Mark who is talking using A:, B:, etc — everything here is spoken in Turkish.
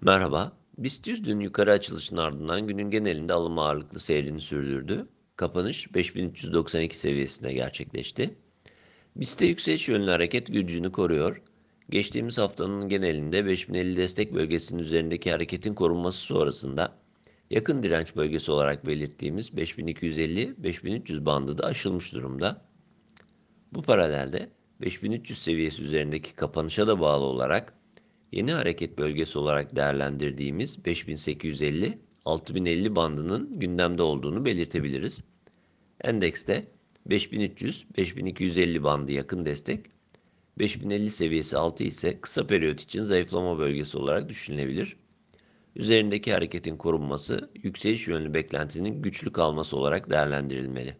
A: Merhaba. BIST 100 dün yukarı açılışın ardından günün genelinde alım ağırlıklı seyrini sürdürdü. Kapanış 5392 seviyesinde gerçekleşti. BIST'te yükseliş yönlü hareket gücünü koruyor. Geçtiğimiz haftanın genelinde 5050 destek bölgesinin üzerindeki hareketin korunması sonrasında yakın direnç bölgesi olarak belirttiğimiz 5250-5300 bandı da aşılmış durumda. Bu paralelde 5300 seviyesi üzerindeki kapanışa da bağlı olarak yeni hareket bölgesi olarak değerlendirdiğimiz 5850-6050 bandının gündemde olduğunu belirtebiliriz. Endekste 5300-5250 bandı yakın destek, 5050 seviyesi altı ise kısa periyot için zayıflama bölgesi olarak düşünülebilir. Üzerindeki hareketin korunması yükseliş yönlü beklentinin güçlü kalması olarak değerlendirilmeli.